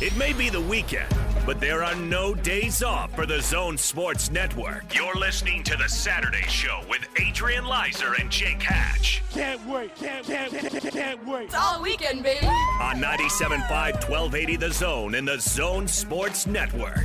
It may be the weekend, but there are no days off for the Zone Sports Network. You're listening to the Saturday Show with Adrian Lizer and Jake Hatch Can't wait, can't, can't, can't, can't wait. It's all weekend, baby. on 97.5 1280 The Zone in the Zone Sports Network.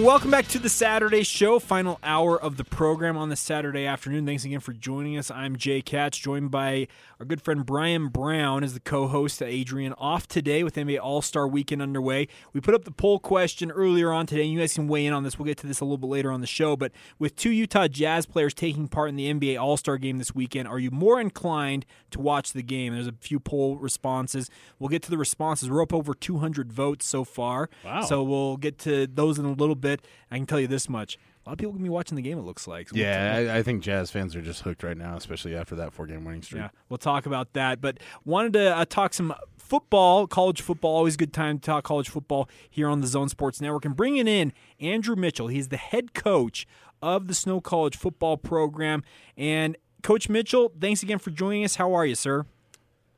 Welcome back to the Saturday Show, final hour of the program on the Saturday afternoon. Thanks again for joining us. I'm Jake Hatch, joined by our good friend Brian Brown as the co-host. Of Adrian off today with NBA All Star Weekend underway. We put up the poll question earlier on today, and you guys can weigh in on this. We'll get to this a little bit later on the show. But with two Utah Jazz players taking part in the NBA All Star Game this weekend, are you more inclined to watch the game? There's a few poll responses. We'll get to the responses. We're up over 200 votes so far. Wow. So we'll get to those in a little bit. I can tell you this much: a lot of people can be watching the game. It looks like. So we'll Yeah, I, I think Jazz fans are just hooked right now, especially after that four game winning streak. Yeah, we'll talk about that. But wanted to uh, talk some football, college football. Always a good time to talk college football here on the Zone Sports Network. And bringing in Andrew Mitchell. He's the head coach of the Snow College football program. And Coach Mitchell, thanks again for joining us. How are you, sir?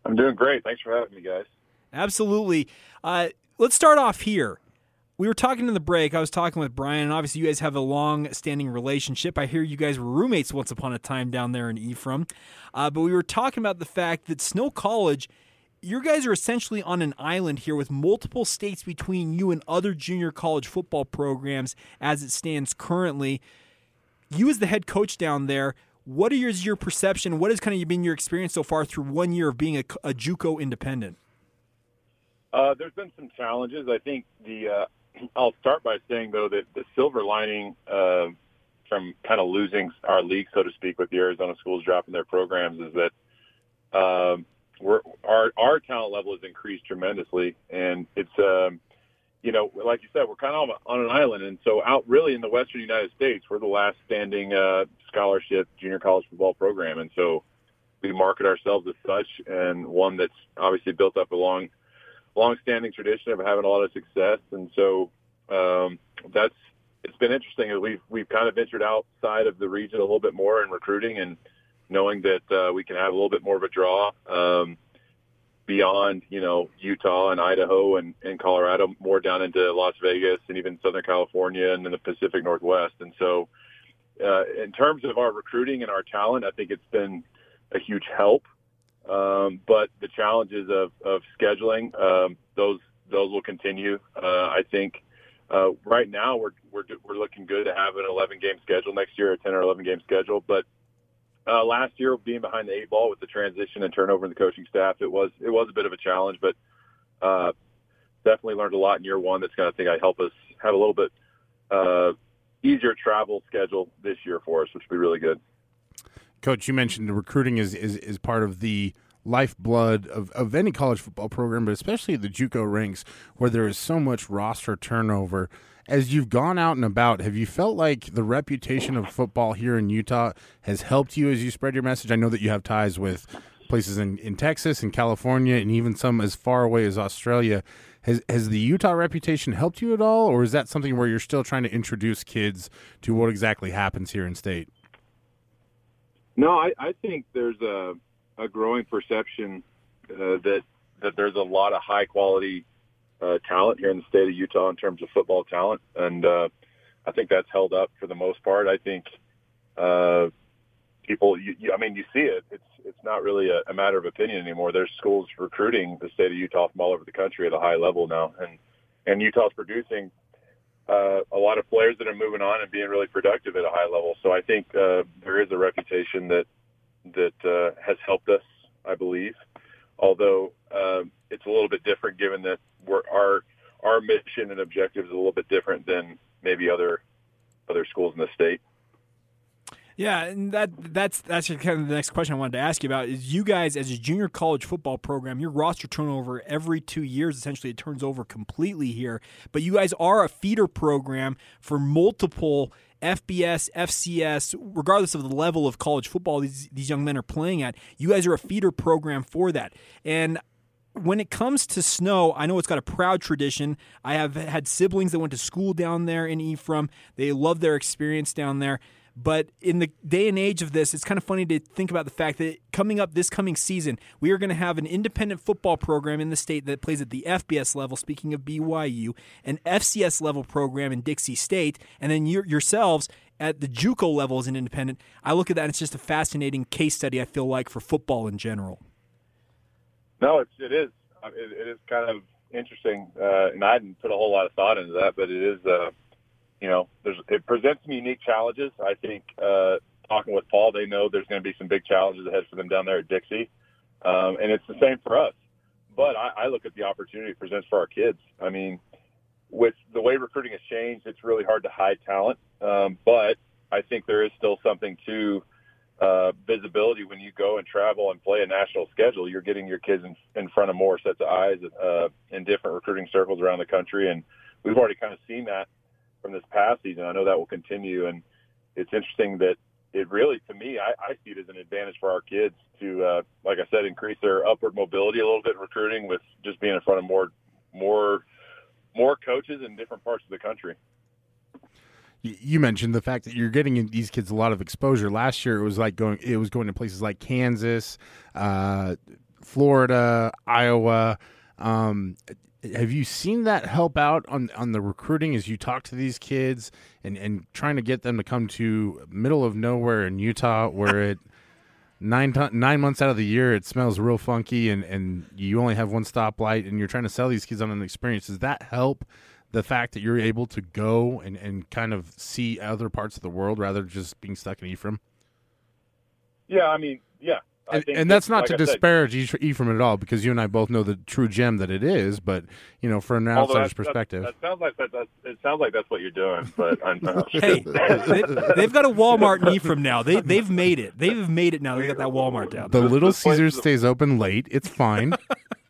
I'm doing great. Thanks for having me, guys. Absolutely. Uh, let's start off here. We were talking in the break. I was talking with Brian, and obviously, you guys have a long standing relationship. I hear you guys were roommates once upon a time down there in Ephraim. Uh, but we were talking about the fact that Snow College, you guys are essentially on an island here with multiple states between you and other junior college football programs as it stands currently. You, as the head coach down there, what is your perception? What has kind of been your experience so far through one year of being a, a JUCO independent? Uh, there's been some challenges. I think the uh, I'll start by saying though that the silver lining uh, from kind of losing our league, so to speak, with the Arizona schools dropping their programs is that um, we're our our talent level has increased tremendously, and it's um, you know like you said we're kind of on an island, and so out really in the Western United States we're the last standing uh, scholarship junior college football program, and so we market ourselves as such, and one that's obviously built up along long-standing tradition of having a lot of success, and so um, that's it's been interesting. We've we've kind of ventured outside of the region a little bit more in recruiting, and knowing that uh, we can have a little bit more of a draw um, beyond you know Utah and Idaho and, and Colorado, more down into Las Vegas and even Southern California and in the Pacific Northwest. And so, uh, in terms of our recruiting and our talent, I think it's been a huge help. Um, but the challenges of, of scheduling, um, those those will continue. Uh, I think uh, right now we're, we're we're looking good to have an 11 game schedule next year, a 10 or 11 game schedule. But uh, last year, being behind the eight ball with the transition and turnover in the coaching staff, it was it was a bit of a challenge. But uh, definitely learned a lot in year one. That's going to think I help us have a little bit uh, easier travel schedule this year for us, which will be really good. Coach, you mentioned recruiting is, is, is part of the lifeblood of, of any college football program, but especially the JUCO ranks where there is so much roster turnover. As you've gone out and about, have you felt like the reputation of football here in Utah has helped you as you spread your message? I know that you have ties with places in, in Texas and California and even some as far away as Australia. Has has the Utah reputation helped you at all, or is that something where you're still trying to introduce kids to what exactly happens here in state? No, I, I think there's a, a growing perception uh, that that there's a lot of high quality uh, talent here in the state of Utah in terms of football talent, and uh, I think that's held up for the most part. I think uh, people, you, you, I mean, you see it. It's it's not really a, a matter of opinion anymore. There's schools recruiting the state of Utah from all over the country at a high level now, and and Utah's producing uh, a lot of players that are moving on and being really productive at a high level. So I think uh, there is a reputation that that uh, has helped us, I believe. Although um, it's a little bit different, given that we're, our our mission and objective is a little bit different than maybe other other schools in the state. Yeah, and that that's that's kind of the next question I wanted to ask you about is you guys as a junior college football program, your roster turnover every two years essentially it turns over completely here. But you guys are a feeder program for multiple FBS, FCS, regardless of the level of college football these these young men are playing at. You guys are a feeder program for that, and when it comes to snow, I know it's got a proud tradition. I have had siblings that went to school down there in Ephraim. They love their experience down there. But in the day and age of this, it's kind of funny to think about the fact that coming up this coming season, we are going to have an independent football program in the state that plays at the FBS level, speaking of BYU, an FCS level program in Dixie State, and then yourselves at the JUCO level as an independent. I look at that, and it's just a fascinating case study, I feel like, for football in general. No, it's, it is. It, it is kind of interesting, uh, and I hadn't put a whole lot of thought into that, but it is. Uh, you know, there's, it presents some unique challenges. I think uh, talking with Paul, they know there's going to be some big challenges ahead for them down there at Dixie, um, and it's the same for us. But I, I look at the opportunity it presents for our kids. I mean, with the way recruiting has changed, it's really hard to hide talent. Um, but I think there is still something to uh, visibility when you go and travel and play a national schedule. You're getting your kids in, in front of more sets of eyes uh, in different recruiting circles around the country, and we've already kind of seen that from this past season. I know that will continue, and it's interesting that it really, to me, I, I see it as an advantage for our kids to, uh, like I said, increase their upward mobility a little bit in recruiting with just being in front of more, more, more coaches in different parts of the country. You mentioned the fact that you're getting these kids a lot of exposure. Last year, it was like going, it was going to places like Kansas, uh, Florida, Iowa. Um, have you seen that help out on on the recruiting as you talk to these kids and and trying to get them to come to middle of nowhere in Utah where it nine nine months out of the year it smells real funky and and you only have one stoplight and you're trying to sell these kids on an experience. Does that help the fact that you're able to go and and kind of see other parts of the world rather than just being stuck in Ephraim? Yeah i mean yeah and, and that's not like to I disparage said, Ephraim at all, because you and I both know the true gem that it is. But you know, from an outsider's perspective, that, that, sounds like that, that, It sounds like that's what you're doing. But I'm not sure. hey, they, have got a Walmart in Ephraim now. They they've made it. They've made it now. They got that Walmart down. The Little Caesars stays open late. It's fine.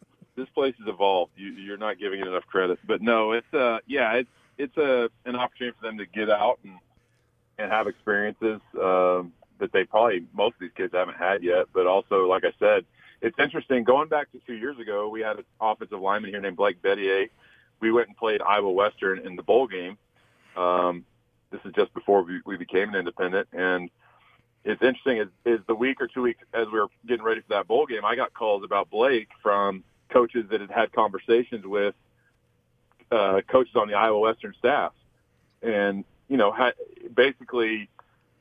this place has evolved. You, you're not giving it enough credit. But no, it's uh yeah, it's it's a an opportunity for them to get out and and have experiences. Um, that they probably most of these kids haven't had yet. But also, like I said, it's interesting. Going back to two years ago, we had an offensive lineman here named Blake Bettier. We went and played Iowa Western in the bowl game. Um, this is just before we, we became an independent, and it's interesting. Is, is the week or two weeks as we were getting ready for that bowl game, I got calls about Blake from coaches that had had conversations with uh, coaches on the Iowa Western staff, and you know, ha- basically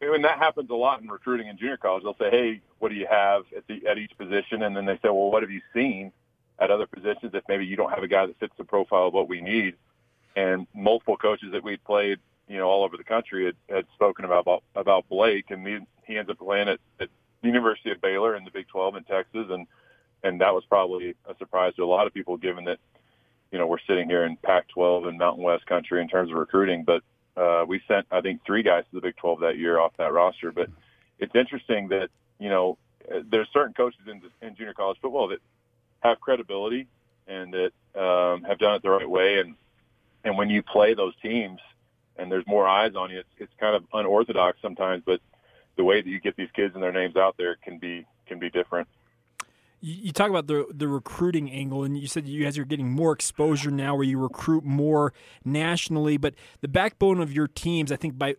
and that happens a lot in recruiting in junior college. They'll say, "Hey, what do you have at the at each position?" And then they say, "Well, what have you seen at other positions if maybe you don't have a guy that fits the profile of what we need?" And multiple coaches that we'd played, you know, all over the country had, had spoken about, about about Blake, and he, he ends up playing at, at the University of Baylor in the Big 12 in Texas, and and that was probably a surprise to a lot of people, given that you know we're sitting here in Pac-12 and Mountain West country in terms of recruiting, but uh, we sent, I think, three guys to the Big 12 that year off that roster. But it's interesting that, you know, there's certain coaches in, in junior college football that have credibility and that um, have done it the right way. And, and when you play those teams and there's more eyes on you, it's, it's kind of unorthodox sometimes, but the way that you get these kids and their names out there can be, can be different you talk about the the recruiting angle, and you said you guys are getting more exposure now, where you recruit more nationally. But the backbone of your teams, I think, by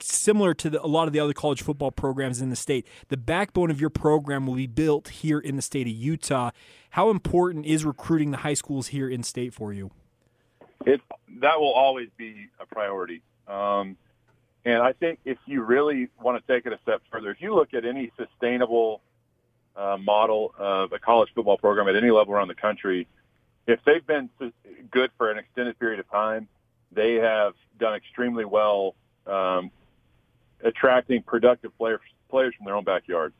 similar to the, a lot of the other college football programs in the state, the backbone of your program will be built here in the state of Utah. How important is recruiting the high schools here in state for you? It that will always be a priority. Um, and I think if you really want to take it a step further, if you look at any sustainable uh, model of a college football program at any level around the country, if they've been good for an extended period of time, they have done extremely well um, attracting productive players players from their own backyard,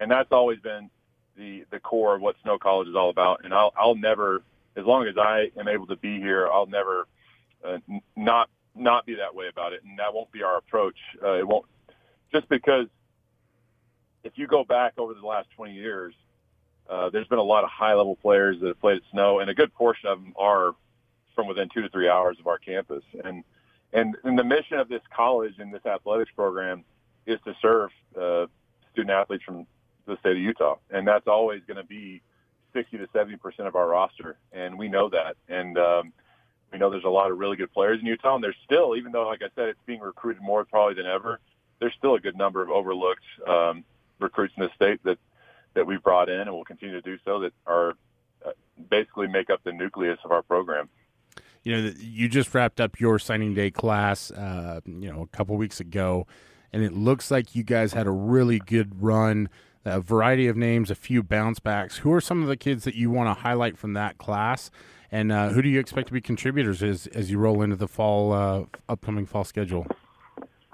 and that's always been the the core of what Snow College is all about. And I'll I'll never, as long as I am able to be here, I'll never uh, not not be that way about it, and that won't be our approach. Uh, it won't just because if you go back over the last 20 years, uh, there's been a lot of high level players that have played at Snow, and a good portion of them are from within two to three hours of our campus. And and, and the mission of this college and this athletics program is to serve uh, student athletes from the state of Utah, and that's always going to be 60 to 70 percent of our roster, and we know that. And um, we know there's a lot of really good players in Utah, and there's still, even though, like I said, it's being recruited more probably than ever, there's still a good number of overlooked um, recruits in the state that that we've brought in and will continue to do so that are uh, basically make up the nucleus of our program. You know, you just wrapped up your signing day class, uh, you know, a couple weeks ago, and it looks like you guys had a really good run. A variety of names, a few bounce backs. Who are some of the kids that you want to highlight from that class? And uh, who do you expect to be contributors as, as you roll into the fall, uh, upcoming fall schedule?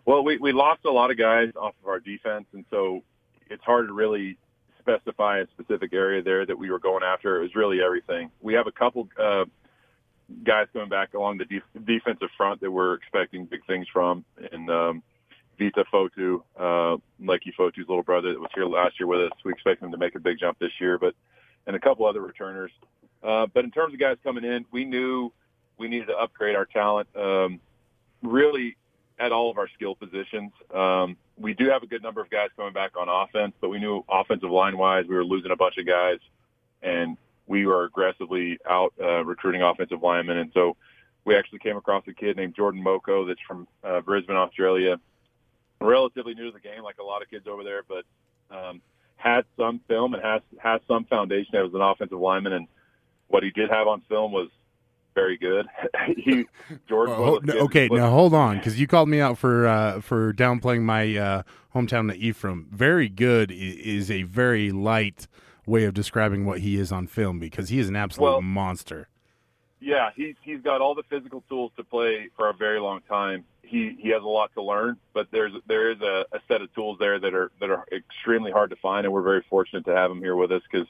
Well, we, we lost a lot of guys off of our defense, and so it's hard to really specify a specific area there that we were going after. It was really everything. We have a couple uh, guys coming back along the def- defensive front that we're expecting big things from, and um, Vita Fotu, uh, Leki Fotu's little brother that was here last year with us. We expect him to make a big jump this year, but and a couple other returners. Uh, but in terms of guys coming in, we knew we needed to upgrade our talent um, really at all of our skill positions. Um, we do have a good number of guys coming back on offense, but we knew offensive line wise we were losing a bunch of guys, and we were aggressively out uh, recruiting offensive linemen. And so we actually came across a kid named Jordan Moko that's from uh, Brisbane, Australia, relatively new to the game, like a lot of kids over there, but um, had some film and has has some foundation as an offensive lineman and what he did have on film was very good. he. Well, no, okay, was, now hold on, because you called me out for uh, for downplaying my uh, hometown of Ephraim. Very good is a very light way of describing what he is on film because he is an absolute well, monster. Yeah, he's he's got all the physical tools to play for a very long time. He he has a lot to learn, but there's there is a, a set of tools there that are that are extremely hard to find, and we're very fortunate to have him here with us because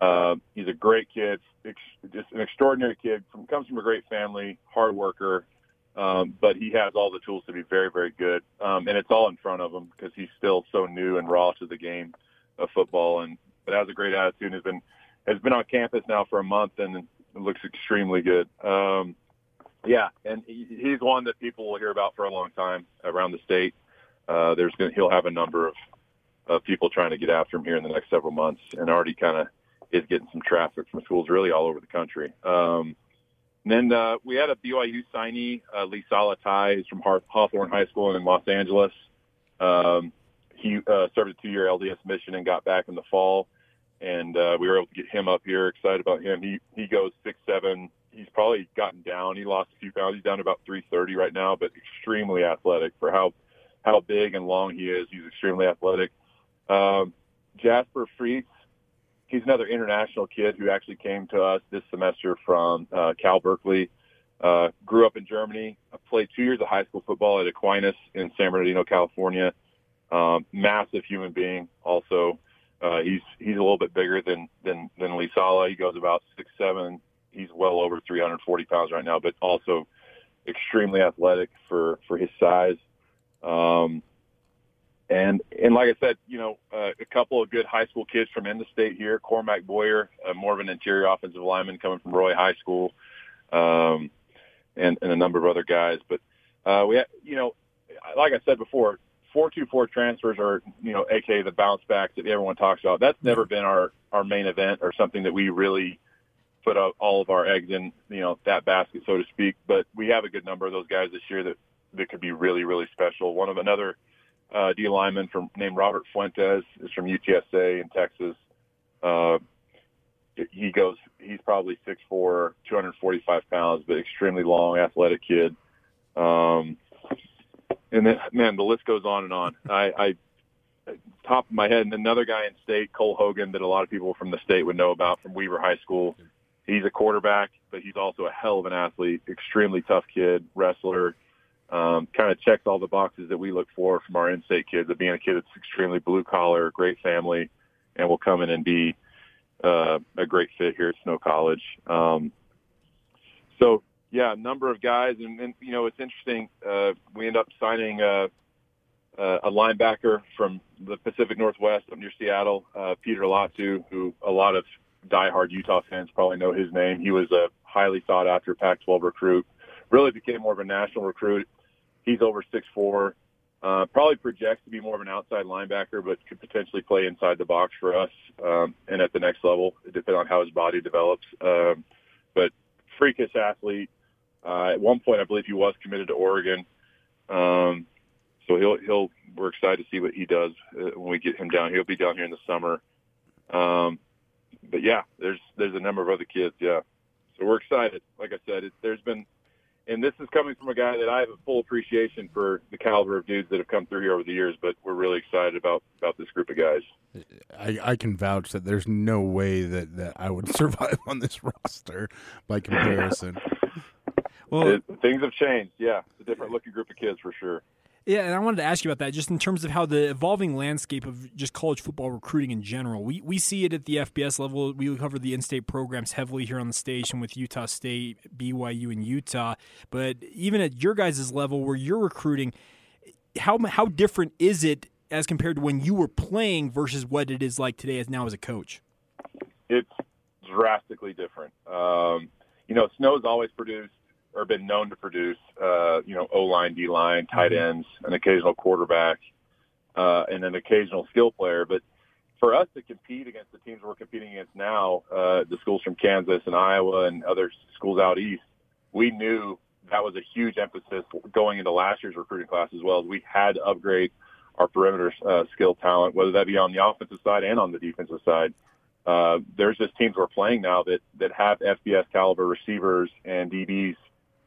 uh, he's a great kid, ex- just an extraordinary kid. From comes from a great family, hard worker, um, but he has all the tools to be very, very good. Um, and it's all in front of him because he's still so new and raw to the game of football. And but has a great attitude has been has been on campus now for a month and looks extremely good. Um, yeah, and he, he's one that people will hear about for a long time around the state. Uh, there's gonna, he'll have a number of, of people trying to get after him here in the next several months, and already kind of is getting some traffic from schools really all over the country. Um, and then uh, we had a BYU signee, uh, Lisala Tai, he's from Hawthorne High School in Los Angeles. Um, he uh, served a two-year LDS mission and got back in the fall, and uh, we were able to get him up here. Excited about him. He he goes six seven. He's probably gotten down. He lost a few pounds. He's down to about 330 right now, but extremely athletic for how how big and long he is. He's extremely athletic. Um, Jasper Freets he's another international kid who actually came to us this semester from uh, Cal Berkeley. Uh, grew up in Germany. Played two years of high school football at Aquinas in San Bernardino, California. Um, massive human being. Also, uh, he's he's a little bit bigger than than than Lisala. He goes about six seven. He's well over 340 pounds right now, but also extremely athletic for for his size. Um, and and like I said, you know, uh, a couple of good high school kids from in the state here. Cormac Boyer, uh, more of an interior offensive lineman coming from Roy High School, um, and and a number of other guys. But uh, we, ha- you know, like I said before, four two four transfers are you know, aka the bounce backs that everyone talks about. That's never been our our main event or something that we really put all of our eggs in, you know, that basket, so to speak. But we have a good number of those guys this year that that could be really really special. One of another uh, D lineman from named Robert Fuentes is from UTSA in Texas. Uh, he goes, he's probably 6'4", 245 pounds, but extremely long, athletic kid. Um, and then, man, the list goes on and on. I, I, top of my head, and another guy in state, Cole Hogan, that a lot of people from the state would know about from Weber High School. He's a quarterback, but he's also a hell of an athlete, extremely tough kid, wrestler, um, kind of checks all the boxes that we look for from our in-state kids of being a kid that's extremely blue collar, great family, and will come in and be uh, a great fit here at Snow College. Um, so yeah, a number of guys, and, and you know it's interesting. Uh, we end up signing uh, uh, a linebacker from the Pacific Northwest up near Seattle, uh, Peter Latu, who a lot of diehard Utah fans probably know his name. He was a highly sought after Pac-12 recruit really became more of a national recruit. He's over six four, Uh, probably projects to be more of an outside linebacker, but could potentially play inside the box for us um, and at the next level, depending on how his body develops. Um, but freakish athlete. Uh, at one point, I believe he was committed to Oregon. Um, so he'll he'll we're excited to see what he does uh, when we get him down. He'll be down here in the summer. Um, but yeah, there's there's a number of other kids. Yeah, so we're excited. Like I said, it, there's been and this is coming from a guy that I have a full appreciation for the caliber of dudes that have come through here over the years. But we're really excited about about this group of guys. I, I can vouch that there's no way that, that I would survive on this roster by comparison. Well, It- things have changed. Yeah, it's a different looking group of kids for sure. Yeah, and I wanted to ask you about that, just in terms of how the evolving landscape of just college football recruiting in general. We we see it at the FBS level. We cover the in-state programs heavily here on the station with Utah State, BYU, and Utah. But even at your guys' level, where you're recruiting, how how different is it as compared to when you were playing versus what it is like today as now as a coach? It's drastically different. Um, you know, Snow's always produced or been known to produce, uh, you know, O line, D line, tight ends, an occasional quarterback, uh, and an occasional skill player. But for us to compete against the teams we're competing against now, uh, the schools from Kansas and Iowa and other schools out east, we knew that was a huge emphasis going into last year's recruiting class as well. We had to upgrade our perimeter uh, skill talent, whether that be on the offensive side and on the defensive side. Uh, there's just teams we're playing now that that have FBS caliber receivers and DBs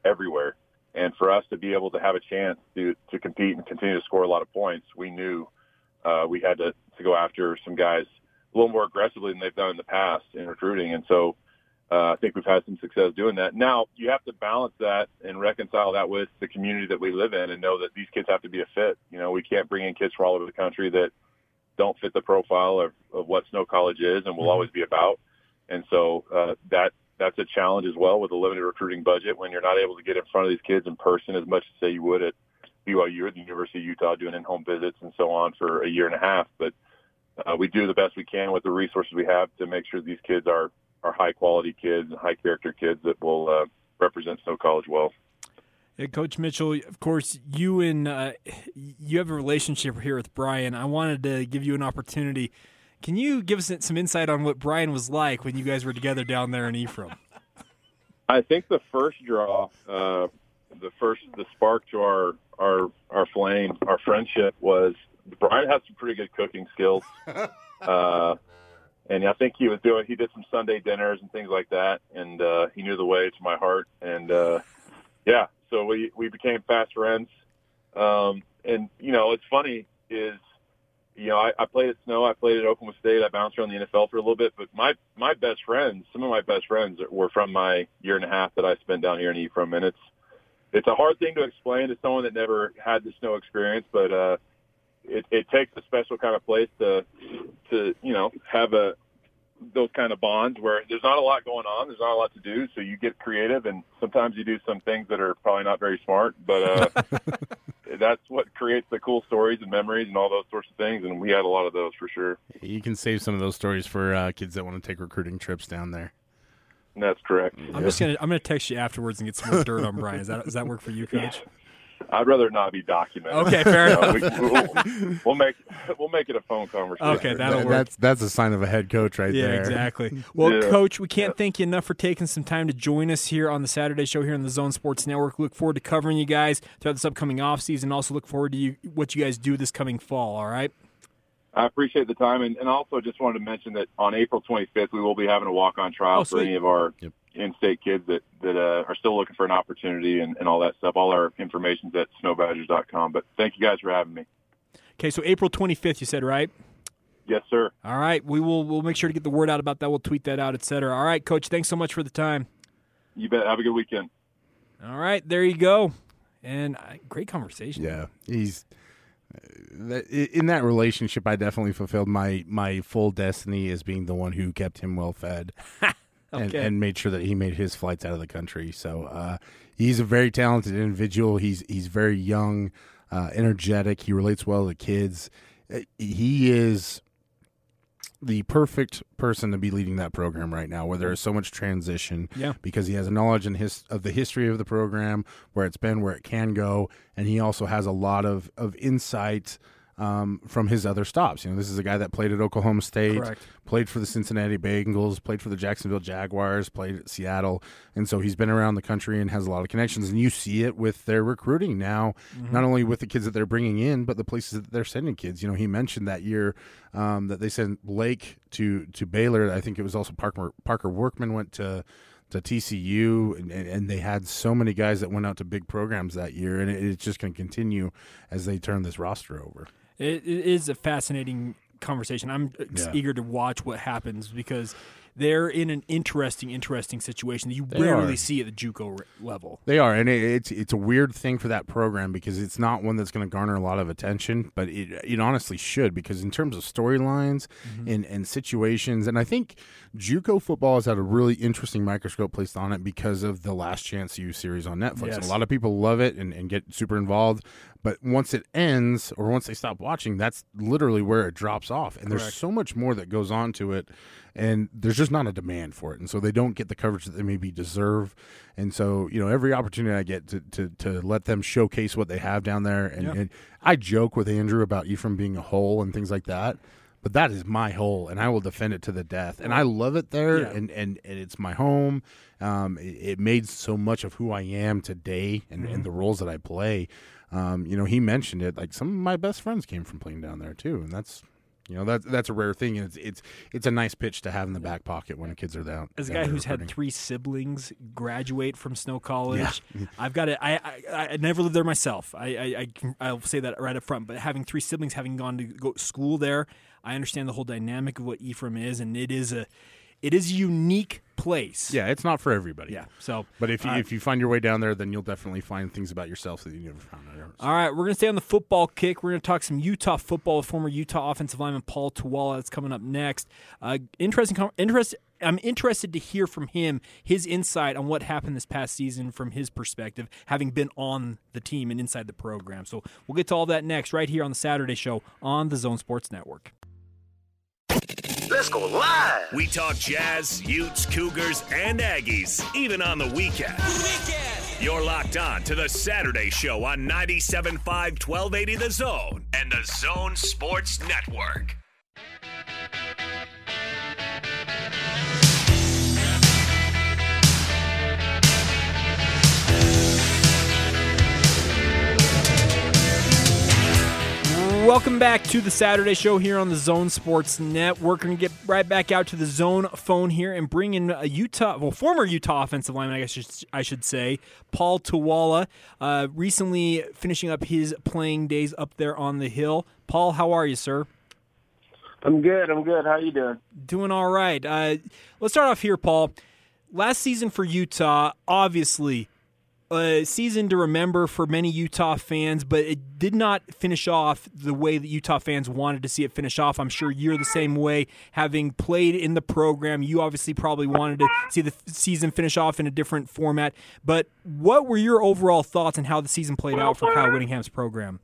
everywhere. And for us to be able to have a chance to to compete and continue to score a lot of points, we knew uh, we had to to go after some guys a little more aggressively than they've done in the past in recruiting. And so uh, I think we've had some success doing that. Now you have to balance that and reconcile that with the community that we live in, and know that these kids have to be a fit. You know, we can't bring in kids from all over the country that don't fit the profile of, of what Snow College is and will always be about. And so uh, that that's a challenge as well with a limited recruiting budget when you're not able to get in front of these kids in person as much as say you would at BYU or the University of Utah doing in-home visits and so on for a year and a half. But uh, we do the best we can with the resources we have to make sure these kids are are high quality kids and high character kids that will uh, represent Snow College well. Yeah, Coach Mitchell, of course, you and uh, you have a relationship here with Brian. I wanted to give you an opportunity. Can you give us some insight on what Brian was like when you guys were together down there in Ephraim? I think the first draw, uh, the first the spark to our our our flame, our friendship was Brian had some pretty good cooking skills, uh, and I think he was doing he did some Sunday dinners and things like that, and uh, he knew the way to my heart, and uh, yeah, so we we became fast friends, um, and you know it's funny is you know, I, I played at Snow, I played at Oklahoma State, I bounced around the NFL for a little bit, but my my best friends, some of my best friends were from my year and a half that I spent down here in Ephraim, and it's it's a hard thing to explain to someone that never had the snow experience, but uh, it, it takes a special kind of place to to you know have a those kind of bonds where there's not a lot going on, there's not a lot to do, so you get creative, and sometimes you do some things that are probably not very smart, but uh, that's what creates the cool stories and memories and all those sorts of things, and we had a lot of those for sure. You can save some of those stories for uh, kids that want to take recruiting trips down there. That's correct. I'm just gonna I'm gonna text you afterwards and get some more dirt on Brian. Is that does that work for you, Coach? I'd rather not be documented. Okay, fair So enough. we, we'll, we'll make we'll make it a phone conversation. Okay, that'll work. That's that's a sign of a head coach right Yeah, there. exactly. Well, Yeah. Coach, we can't thank you enough for taking some time to join us here on the Saturday show here on the Zone Sports Network. Look forward to covering you guys throughout this upcoming offseason. Also, look forward to you, what you guys do this coming fall. All right. I appreciate the time, and, and also just wanted to mention that on April 25th we will be having a walk-on trial Oh, for any of our Yep. In-state kids that that uh, are still looking for an opportunity and, and all that stuff. All our information's at snowbadgers.com. But thank you guys for having me. Okay, so April 25th, you said, right? Yes, sir. All right. We will we'll make sure to get the word out about that. We'll tweet that out, et cetera. All right, Coach. Thanks so much for the time. You bet. Have a good weekend. All right, there you go. And uh, great conversation. Yeah, he's uh, that, i- in that relationship. I definitely fulfilled my my full destiny as being the one who kept him well fed. And, Okay. and made sure that he made his flights out of the country. So uh, he's a very talented individual. He's he's very young, uh, energetic. He relates well to kids. Uh, He is the perfect person to be leading that program right now, where there is so much transition. Yeah. Because he has a knowledge and his of the history of the program, where it's been, where it can go, and he also has a lot of of insight um, from his other stops. You know, this is a guy that played at Oklahoma State, Correct. played for the Cincinnati Bengals, played for the Jacksonville Jaguars, played at Seattle, and so he's been around the country and has a lot of connections. And you see it with their recruiting now, not only with the kids that they're bringing in, but the places that they're sending kids. You know, he mentioned that year um, that they sent Blake to to Baylor. I think it was also Parker Parker Workman went to to TCU, and, and, and they had so many guys that went out to big programs that year, and it, it's just going to continue as they turn this roster over. It, it is a fascinating conversation. I'm Yeah. eager to watch what happens because they're in an interesting, interesting situation that you They rarely are. see at the JUCO level. They are, and it, it's it's a weird thing for that program because it's not one that's going to garner a lot of attention, but it it honestly should because in terms of storylines Mm-hmm. and and situations, and I think JUCO football has had a really interesting microscope placed on it because of the Last Chance U series on Netflix. Yes. A lot of people love it and, and get super involved, but once it ends or once they stop watching, that's literally where it drops off, and there's so much more that goes on to it and there's just not a demand for it. And so they don't get the coverage that they maybe deserve. And so you know every opportunity i get to to, to let them showcase what they have down there. And, Yeah. and i joke with andrew about ephraim being a hole and things like that but that is my hole and i will defend it to the death. And i love it there Yeah. and, and and it's my home. Um, it, it made so much of who i am today and, Mm-hmm. and the roles that i play. Um, you know he mentioned it like some of my best friends came from playing down there too. And that's you know that's that's a rare thing, and it's it's it's a nice pitch to have in the back pocket when the kids are down. As a guy who's had three siblings graduate from Snow College, I've got it. I, I I never lived there myself. I, I I can- I'll say that right up front. But having three siblings, having gone to go to school there, I understand the whole dynamic of what Ephraim is, and it is a it is a unique place. yeah, it's not for everybody. yeah. So, but if you, uh, if you find your way down there, then you'll definitely find things about yourself that you never found out. All right, we're going to stay on the football kick. We're going to talk some Utah football with former Utah offensive lineman Paul Toala. That's coming up next. Uh, interesting, interest. I'm interested to hear from him his insight on what happened this past season from his perspective, having been on the team and inside the program. So we'll get to all that next, right here on the Saturday show on the Zone Sports Network. Let's go live. We talk Jazz, Utes, Cougars, and Aggies, even on the weekend. You're locked on to the Saturday Show on 97.5 1280 The Zone and the Zone Sports Network. Welcome back to the Saturday show here on the Zone Sports Network. We're going to get right back out to the Zone phone here and bring in a Utah, well, former Utah offensive lineman, I guess I should say, Paul Toala, uh, recently finishing up his playing days up there on the hill. Paul, how are you, sir? I'm good. I'm good. How you doing? Doing all right. Uh, let's start off here, Paul. Last season for Utah, obviously, a season to remember for many Utah fans, but it did not finish off the way that Utah fans wanted to see it finish off. I'm sure you're the same way, having played in the program. You obviously probably wanted to see the season finish off in a different format. But what were your overall thoughts on how the season played out for Kyle Whittingham's program?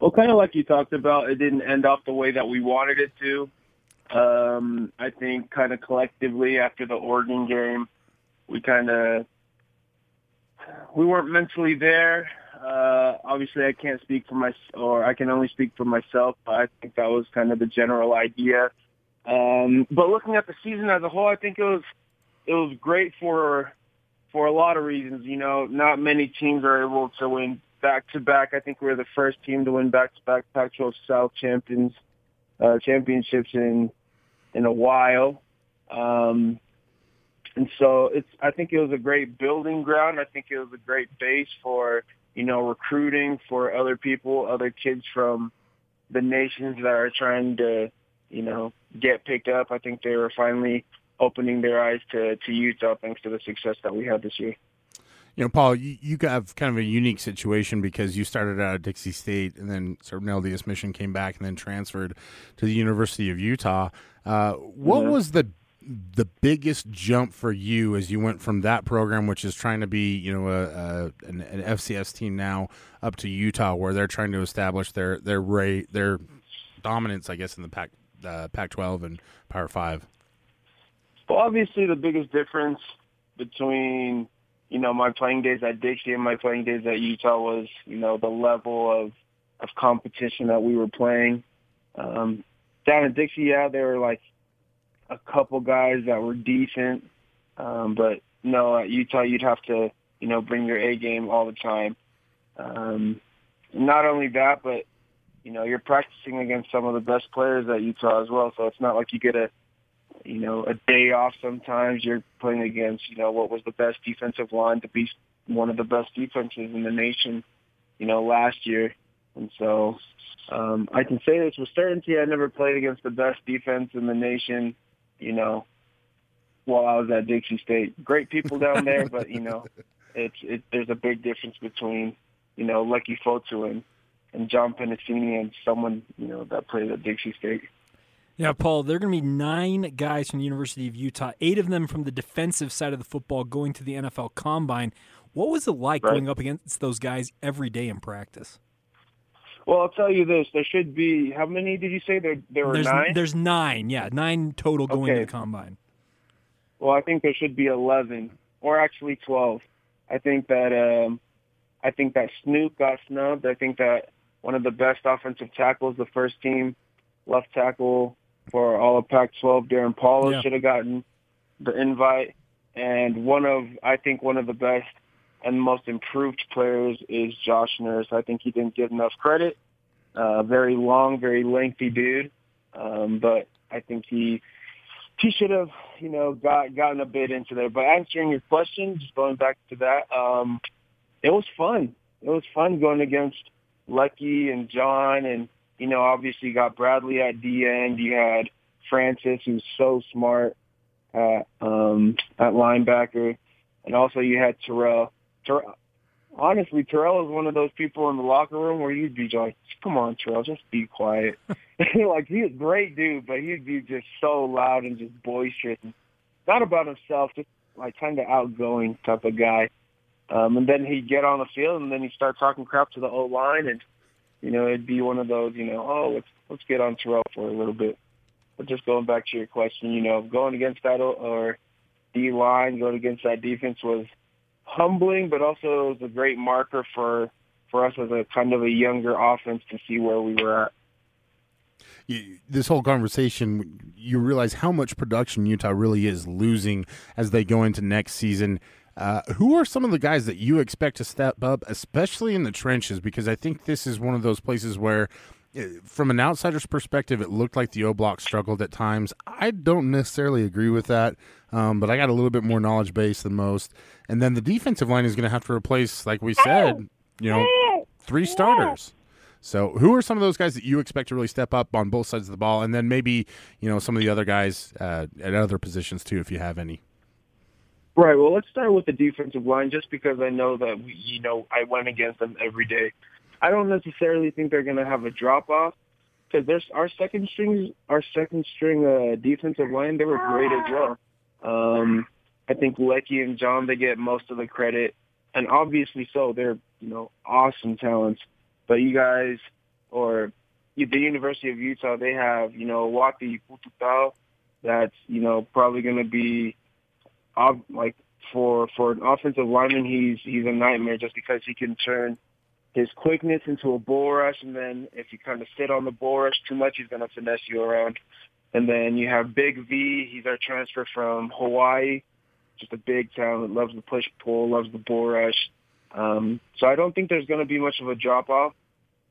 Well, kind of like you talked about, it didn't end off the way that we wanted it to. Um, I think kind of collectively after the Oregon game, we kind of we weren't mentally there. Uh, obviously, I can't speak for my or I can only speak for myself. I think that was kind of the general idea. Um, but looking at the season as a whole, I think it was it was great for for a lot of reasons. You know, not many teams are able to win back to back. I think we're the first team to win back to back Pac-12 South champions uh, championships in in a while. Um, and so it's I think it was a great building ground. I think it was a great base for you know recruiting for other people, other kids from the nations that are trying to you know get picked up. I think they were finally opening their eyes to to Utah thanks to the success that we had this year. You know, Paul, you, you have kind of a unique situation because you started out at Dixie State and then served an LDS mission, came back, and then transferred to the University of Utah. Uh, what Mhm. was the the biggest jump for you as you went from that program, which is trying to be, you know, a, a an, an FCS team now, up to Utah, where they're trying to establish their their rate their dominance, I guess, in the Pac uh, Pac-12 and Power Five? Well, obviously, the biggest difference between you know my playing days at Dixie and my playing days at Utah was you know the level of of competition that we were playing. Um, down at Dixie, yeah, they were like a couple guys that were decent, um, but no, at Utah, you'd have to you know bring your A game all the time. Um, not only that, but you know you're practicing against some of the best players at Utah as well. So it's not like you get a you know a day off. Sometimes you're playing against you know what was the best defensive line to be one of the best defenses in the nation. You know last year, and so um, I can say this with certainty. I never played against the best defense in the nation. You know, while I was at Dixie State, great people down there, but you know, it's it. There's a big difference between you know Leki Fotu and and John Penisini and someone you know that played at Dixie State. Yeah, Paul, there are going to be nine guys from the University of Utah, eight of them from the defensive side of the football going to the NFL Combine. What was it like Right. going up against those guys every day in practice? Well, I'll tell you this: there should be how many did you say there? There were There's nine. there's nine, yeah, nine total going Okay. to the Combine. Well, I think there should be eleven, or actually twelve. I think that um, I think that Snoop got snubbed. I think that one of the best offensive tackles, the first team left tackle for all of Pac-12, Darren Paulo, Yeah. should have gotten the invite. And one of I think one of the best and most improved players is Josh Nurse. I think he didn't get enough credit. Uh, very long, very lengthy dude, um, but I think he he should have, you know, got gotten a bit into there. But answering your question, just going back to that, um, it was fun. It was fun going against Leki and John, and you know, obviously you got Bradley at the end. You had Francis, who's so smart at um, at linebacker, and also you had Terrell. Terrell. Honestly, Terrell is one of those people in the locker room where you'd be like, "Come on, Terrell, just be quiet." like he's a great dude, but he'd be just so loud and just boisterous. Not about himself, just like kind of outgoing type of guy. Um, and then he'd get on the field, and then he'd start talking crap to the O line, and you know it'd be one of those, you know, oh let's let's get on Terrell for a little bit. But just going back to your question, you know, going against that O- or D line, going against that defense was humbling, but also it was a great marker for for us as a kind of a younger offense to see where we were at. you, this whole conversation, you realize how much production Utah really is losing as they go into next season. Uh, who are some of the guys that you expect to step up, especially in the trenches? Because I think this is one of those places where, from an outsider's perspective, it looked like the O Block struggled at times. I don't necessarily agree with that, um, but I got a little bit more knowledge base than most. And then the defensive line is going to have to replace, like we said, you know, three starters. So, who are some of those guys that you expect to really step up on both sides of the ball, and then maybe you know some of the other guys uh, at other positions too, if you have any. Right. Well, let's start with the defensive line, just because I know that you know I went against them every day. I don't necessarily think they're going to have a drop off because there's our second string, our second string uh, defensive line. They were great as well. Um, I think Leki and John they get most of the credit, and obviously so. They're you know awesome talents, but you guys or the University of Utah, they have you know Wati Pututau. That's you know probably going to be like for for an offensive lineman, he's he's a nightmare just because he can turn his quickness into a bull rush, and then if you kind of sit on the bull rush too much, he's going to finesse you around. And then you have Big V. He's our transfer from Hawaii, just a big talent, loves the push pull, loves the bull rush. Um, so I don't think there's going to be much of a drop off,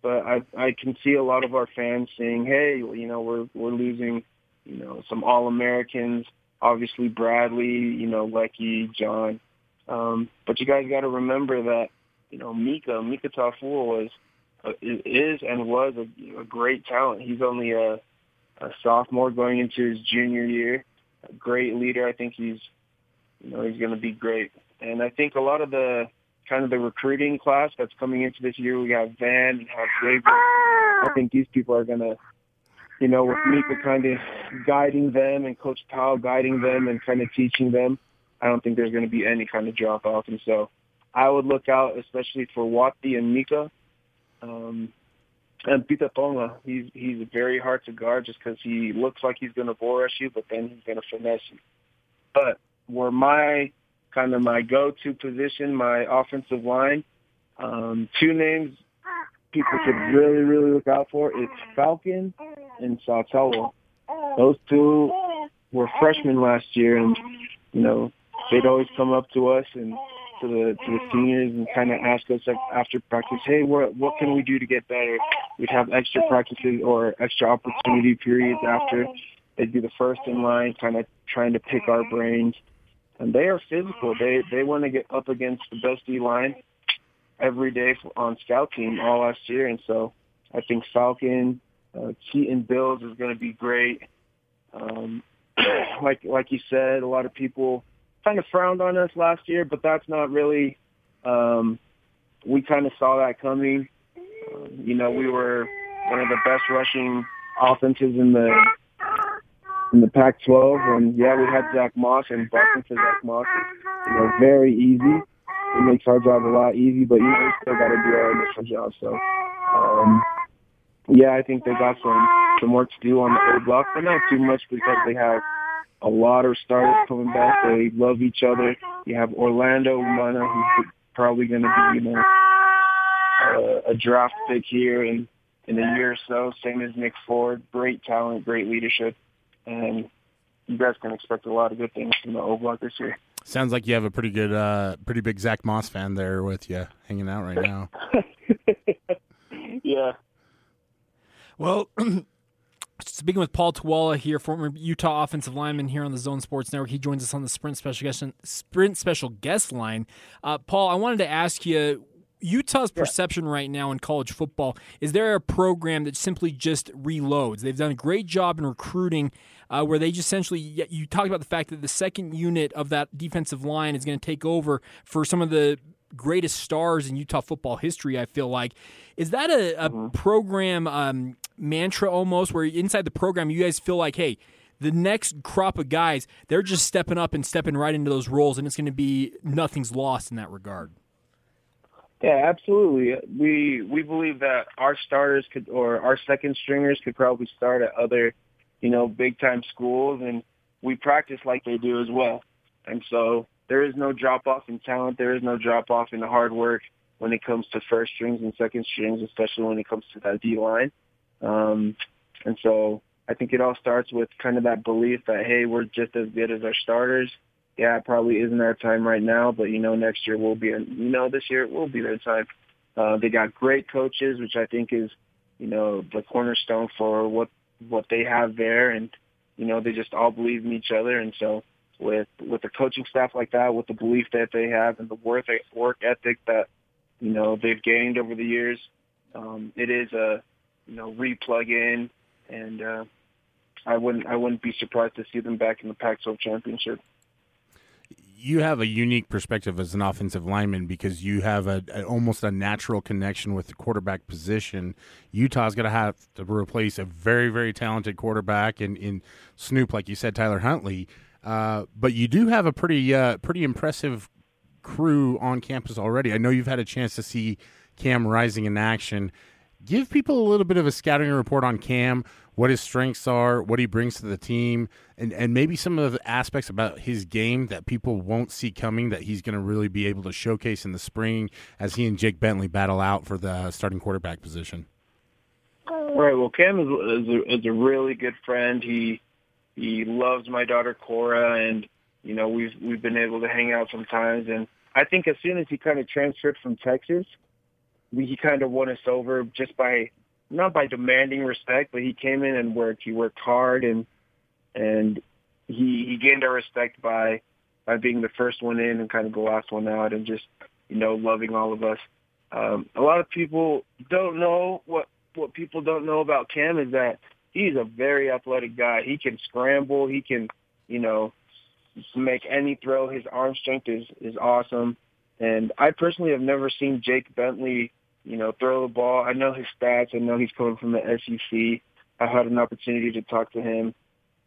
but I I can see a lot of our fans saying, hey, you know, we're we're losing, you know, some All Americans obviously Bradley, you know, Leki, John. Um, but you guys got to remember that, you know, Mika, Mika Tafua was, uh, is and was a, a great talent. He's only a, a sophomore going into his junior year. A great leader. I think he's, you know, he's going to be great. And I think a lot of the kind of the recruiting class that's coming into this year, we have Van and Xavier. I think these people are going to you know, with Mika kind of guiding them and Coach Powell guiding them and kind of teaching them, I don't think there's going to be any kind of drop off. And so I would look out, especially for Wati and Mika, um, and Pita Tonga, he's he's very hard to guard just because he looks like he's going to bore rush you, but then he's going to finesse you. But where my kind of my go-to position, my offensive line, um, two names people should really really look out for. It's Falcon and Sautelo. Those two were freshmen last year, and you know they'd always come up to us and to the to the seniors and kind of ask us after practice, hey, what what can we do to get better? We'd have extra practices or extra opportunity periods after. They'd be the first in line, kind of trying to pick our brains. And they are physical. They they want to get up against the best D line every day on scout team all last year, and so I think Falcon, uh, Keaton Bills is going to be great. Um, like like you said, a lot of people kind of frowned on us last year, but that's not really. Um, we kind of saw that coming. Uh, you know, we were one of the best rushing offenses in the in the Pac-12, and yeah, we had Zach Moss, and busting for Zach Moss you know very easy. It makes our job a lot easy, but you know we still got to do our initial job. So, um, yeah, I think they got some some work to do on the old block, but not too much because they have a lot of starters coming back. They love each other. You have Orlando Umana, who's probably going to be, you know, uh, a draft pick here in in a year or so. Same as Nick Ford. Great talent, great leadership, and you guys can expect a lot of good things from the O Block this year. Sounds like you have a pretty good, uh, pretty big Zach Moss fan there with you, hanging out right now. yeah. Well, Speaking with Paul Toala here, former Utah offensive lineman here on the Zone Sports Network, he joins us on the Sprint special guest, Sprint special guest line. Uh, Paul, I wanted to ask you. Utah's perception right now in college football is there a program that simply just reloads? They've done a great job in recruiting, uh, where they just essentially you talked about the fact that the second unit of that defensive line is going to take over for some of the greatest stars in Utah football history. I feel like is that a, a mm-hmm. program um, mantra almost, where inside the program you guys feel like, hey, the next crop of guys they're just stepping up and stepping right into those roles, and it's going to be nothing's lost in that regard. Yeah, absolutely. We we believe that our starters could or our second stringers could probably start at other, you know, big time schools and we practice like they do as well. And so there is no drop off in talent. There is no drop off in the hard work when it comes to first strings and second strings, especially when it comes to that D line. Um, and so I think it all starts with kind of that belief that, hey, we're just as good as our starters. Yeah, it probably isn't our time right now, but you know, next year will be, you know, this year will be their time. Uh, they got great coaches, which I think is, you know, the cornerstone for what, what they have there. And, you know, they just all believe in each other. And so with with the coaching staff like that, with the belief that they have and the work work ethic that you know they've gained over the years. Um, it is a you know re-plug in, and uh, I wouldn't I wouldn't be surprised to see them back in the Pac-12 championship. You have a unique perspective as an offensive lineman because you have a, a almost a natural connection with the quarterback position. Utah's going to have to replace a very very talented quarterback in in Snoop, like you said, Tyler Huntley. Uh, but you do have a pretty uh, pretty impressive crew on campus already. I know you've had a chance to see Cam Rising in action. Give people a little bit of a scouting report on Cam, what his strengths are, what he brings to the team, and, and maybe some of the aspects about his game that people won't see coming that he's going to really be able to showcase in the spring as he and Jake Bentley battle out for the starting quarterback position. Right. Well, Cam is, is, a, is a really good friend. He he loves my daughter Cora, and you know we've we've been able to hang out sometimes. And I think as soon as he kind of transferred from Texas, we, he kind of won us over just by not by demanding respect, but he came in and worked. He worked hard, and and he he gained our respect by by being the first one in and kind of the last one out, and just you know loving all of us. Um, a lot of people don't know what what people don't know about Cam is that he's a very athletic guy. He can scramble. He can, you know, make any throw. His arm strength is is awesome. And I personally have never seen Jake Bentley, you know, throw the ball. I know his stats. I know he's coming from the SEC. I had an opportunity to talk to him.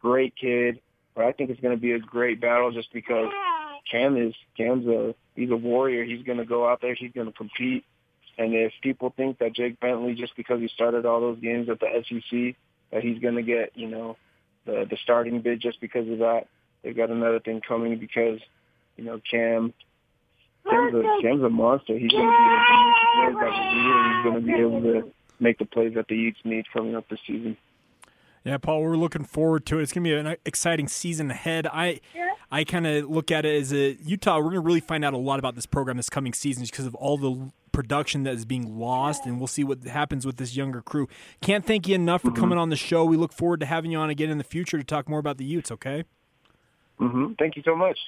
Great kid. But I think it's going to be a great battle just because Cam is Cam's a he's a warrior. He's going to go out there. He's going to compete. And if people think that Jake Bentley, just because he started all those games at the SEC, that he's going to get, you know, the the starting bid just because of that, they've got another thing coming because, you know, Cam, Cam's a, Cam's a monster. He's going to be the player that we need, and he's going to be able to make the plays that the Utes need coming up this season. Yeah, Paul, we're looking forward to it. It's going to be an exciting season ahead. I I kind of look at it as a Utah. We're going to really find out a lot about this program this coming season because of all the production that is being lost, and we'll see what happens with this younger crew. Can't thank you enough for Mm-hmm. coming on the show. We look forward to having you on again in the future to talk more about the Utes. Okay. hmm Thank you so much.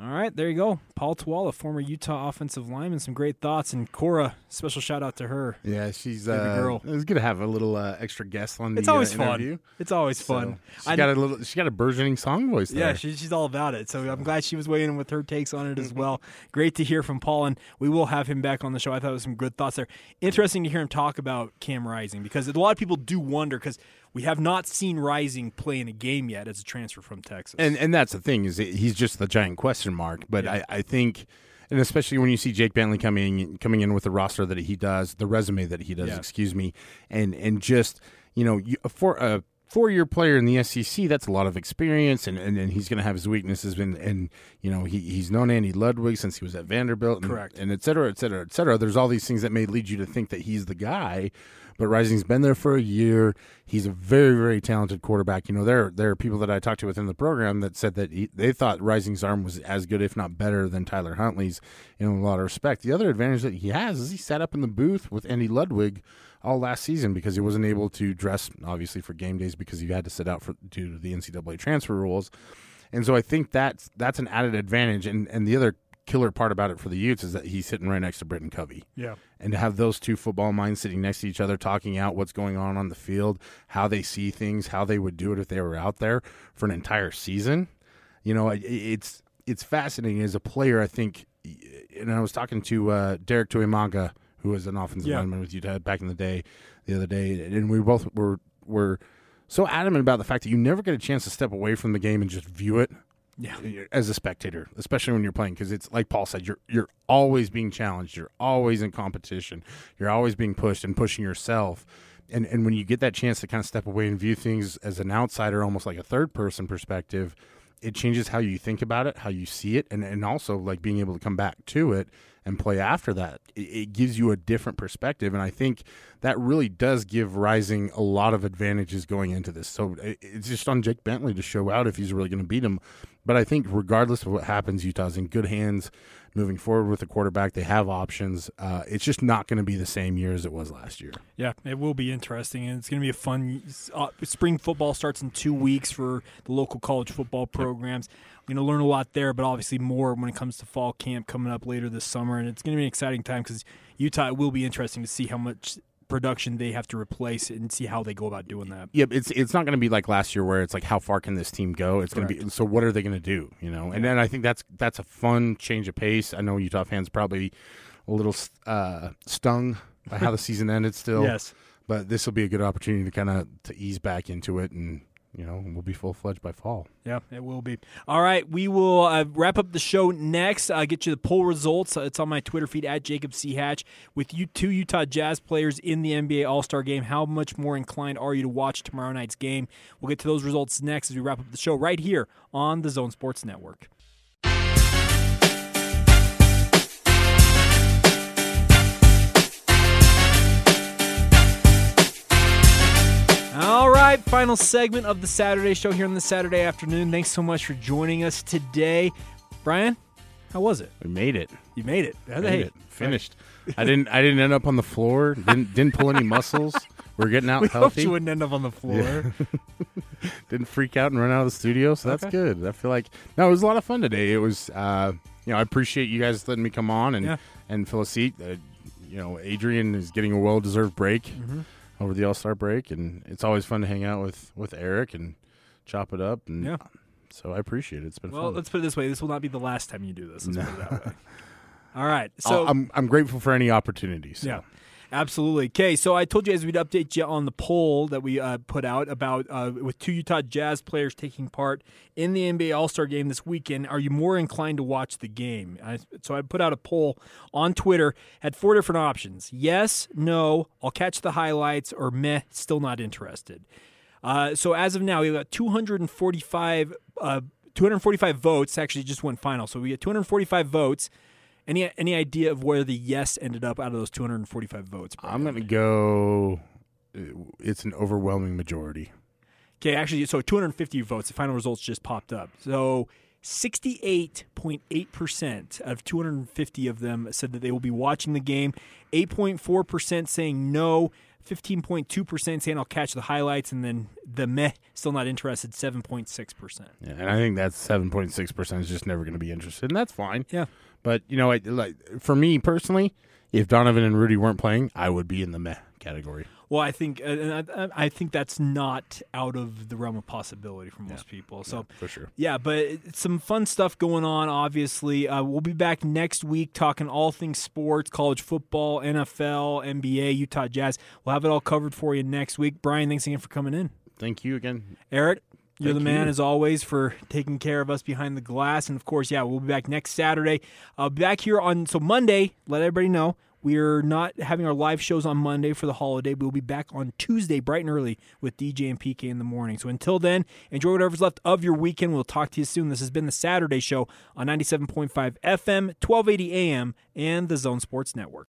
All right, there you go. Paul Toala, former Utah offensive lineman, some great thoughts. And Cora, special shout out to her. Yeah, she's uh, girl. It was good to have a little uh, extra guest on the It's always uh, fun. It's always So, fun. she I- got a little. She got a burgeoning song voice. There. Yeah, she, she's all about it. So I'm glad she was weighing in with her takes on it as well. Great to hear from Paul, and we will have him back on the show. I thought it was some good thoughts there. Interesting to hear him talk about Cam Rising because a lot of people do wonder because we have not seen Rising play in a game yet as a transfer from Texas. and and that's the thing is he's just the giant question mark. But I, I think, and especially when you see Jake Bentley coming coming in with the roster that he does, the resume that he does, Yeah. excuse me, and and just you know you, for a four year player in the SEC, that's a lot of experience, and, and, and he's going to have his weaknesses. And, and you know he, he's known Andy Ludwig since he was at Vanderbilt, and, Correct. and et cetera, et cetera, et cetera. There's all these things that may lead you to think that he's the guy. But Rising's been there for a year. He's a very, very talented quarterback. You know, there there are people that I talked to within the program that said that he, they thought Rising's arm was as good, if not better, than Tyler Huntley's in a lot of respect. The other advantage that he has is he sat up in the booth with Andy Ludwig all last season because he wasn't able to dress, obviously, for game days because he had to sit out for due to the NCAA transfer rules. And so I think that's that's an added advantage. And and the other killer part about it for the Utes is that he's sitting right next to Britton Covey yeah, and to have those two football minds sitting next to each other, talking out what's going on on the field, how they see things, how they would do it if they were out there for an entire season. You know, it, it's it's fascinating as a player. I think, and I was talking to uh, Derek Tuimanga, who was an offensive Yeah. lineman with Utah back in the day, the other day, and we both were were so adamant about the fact that you never get a chance to step away from the game and just view it yeah, uh, as a spectator, especially when you're playing, because it's like Paul said, you're you're always being challenged, you're always in competition, you're always being pushed and pushing yourself, and and when you get that chance to kind of step away and view things as an outsider, almost like a third person perspective, it changes how you think about it, how you see it, and and also like being able to come back to it and play after that. It, it gives you a different perspective, and I think that really does give Rising a lot of advantages going into this. So it, it's just on Jake Bentley to show out if he's really going to beat him. But I think regardless of what happens, Utah's in good hands moving forward with the quarterback. They have options. Uh, it's just not going to be the same year as it was last year. yeah. It will be interesting, and it's going to be a fun. Uh, spring football starts in two weeks for the local college football programs. We're going to learn a lot there, but obviously more when it comes to fall camp coming up later this summer, and it's going to be an exciting time because Utah. It will be interesting to see how much production they have to replace and see how they go about doing that. Yeah, it's it's not going to be like last year where it's like how far can this team go? It's going to be so what are they going to do? You know, and then I think that's that's a fun change of pace. I know Utah fans probably a little uh, stung by how the season ended still. Yes. but this will be a good opportunity to kind of to ease back into it, and you know we'll be full fledged by fall. Yeah, it will be. All right, we will uh, wrap up the show next. I'll get you the poll results. Uh, it's on my Twitter feed at Jacob C. Hatch. With you two Utah Jazz players in the NBA All Star game, how much more inclined are you to watch tomorrow night's game? We'll get to those results next as we wrap up the show right here on the Zone Sports Network. Final segment of the Saturday show here on the Saturday afternoon. Thanks so much for joining us today. Brian, how was it? We made it. You made it. Made Hey, it. Finished. I didn't. I didn't end up on the floor. Didn't didn't pull any muscles. We're getting out we hoped healthy. you wouldn't end up on the floor. didn't freak out and run out of the studio, so that's Okay. good. I feel like no, it was a lot of fun today. It was, uh, you know, I appreciate you guys letting me come on and Yeah. and fill a seat. Uh, you know, Adrian is getting a well deserved break Mm-hmm. Over the All Star break, and it's always fun to hang out with with Eric and chop it up. And Yeah. so I appreciate it. It's been well, fun. let's put it this way: this will not be the last time you do this. Let's No. put it that way. All right. So I'm I'm grateful for any opportunities. So. Yeah. Absolutely. Okay, so I told you guys we'd update you on the poll that we uh, put out about uh, with two Utah Jazz players taking part in the NBA All Star game this weekend. Are you more inclined to watch the game? I, so I put out a poll on Twitter, had four different options yes, no, I'll catch the highlights, or meh, still not interested. Uh, so as of now, we've got 245, uh, 245 votes. Actually, just went final. So we get 245 votes. Any any idea of where the yes ended up out of those 245 votes? Brian? I'm going to go. uh, It's an overwhelming majority. Okay, actually, so 250 votes. The final results just popped up. So 68.8% of 250 of them said that they will be watching the game. 8.4% saying no. 15.2% saying I'll catch the highlights. And then the meh, still not interested, 7.6%. Yeah, and I think that's seven point six percent is just never going to be interested, and that's fine. Yeah. But you know, I, like for me personally, if Donovan and Rudy weren't playing, I would be in the meh category. Well, I think uh, I, I think that's not out of the realm of possibility for most people. So for sure. Yeah, but some fun stuff going on. Obviously, uh, we'll be back next week talking all things sports, college football, NFL, NBA, Utah Jazz. We'll have it all covered for you next week. Brian, thanks again for coming in. Thank you again. Eric, you're Thank the man you. as always for taking care of us behind the glass. And of course, yeah, we'll be back next Saturday. I'll back here on so Monday. Let everybody know we're not having our live shows on Monday for the holiday. We'll be back on Tuesday, bright and early, with DJ and PK in the morning. So until then, enjoy whatever's left of your weekend. We'll talk to you soon. This has been the Saturday Show on 97.5 FM, 1280 AM, and the Zone Sports Network.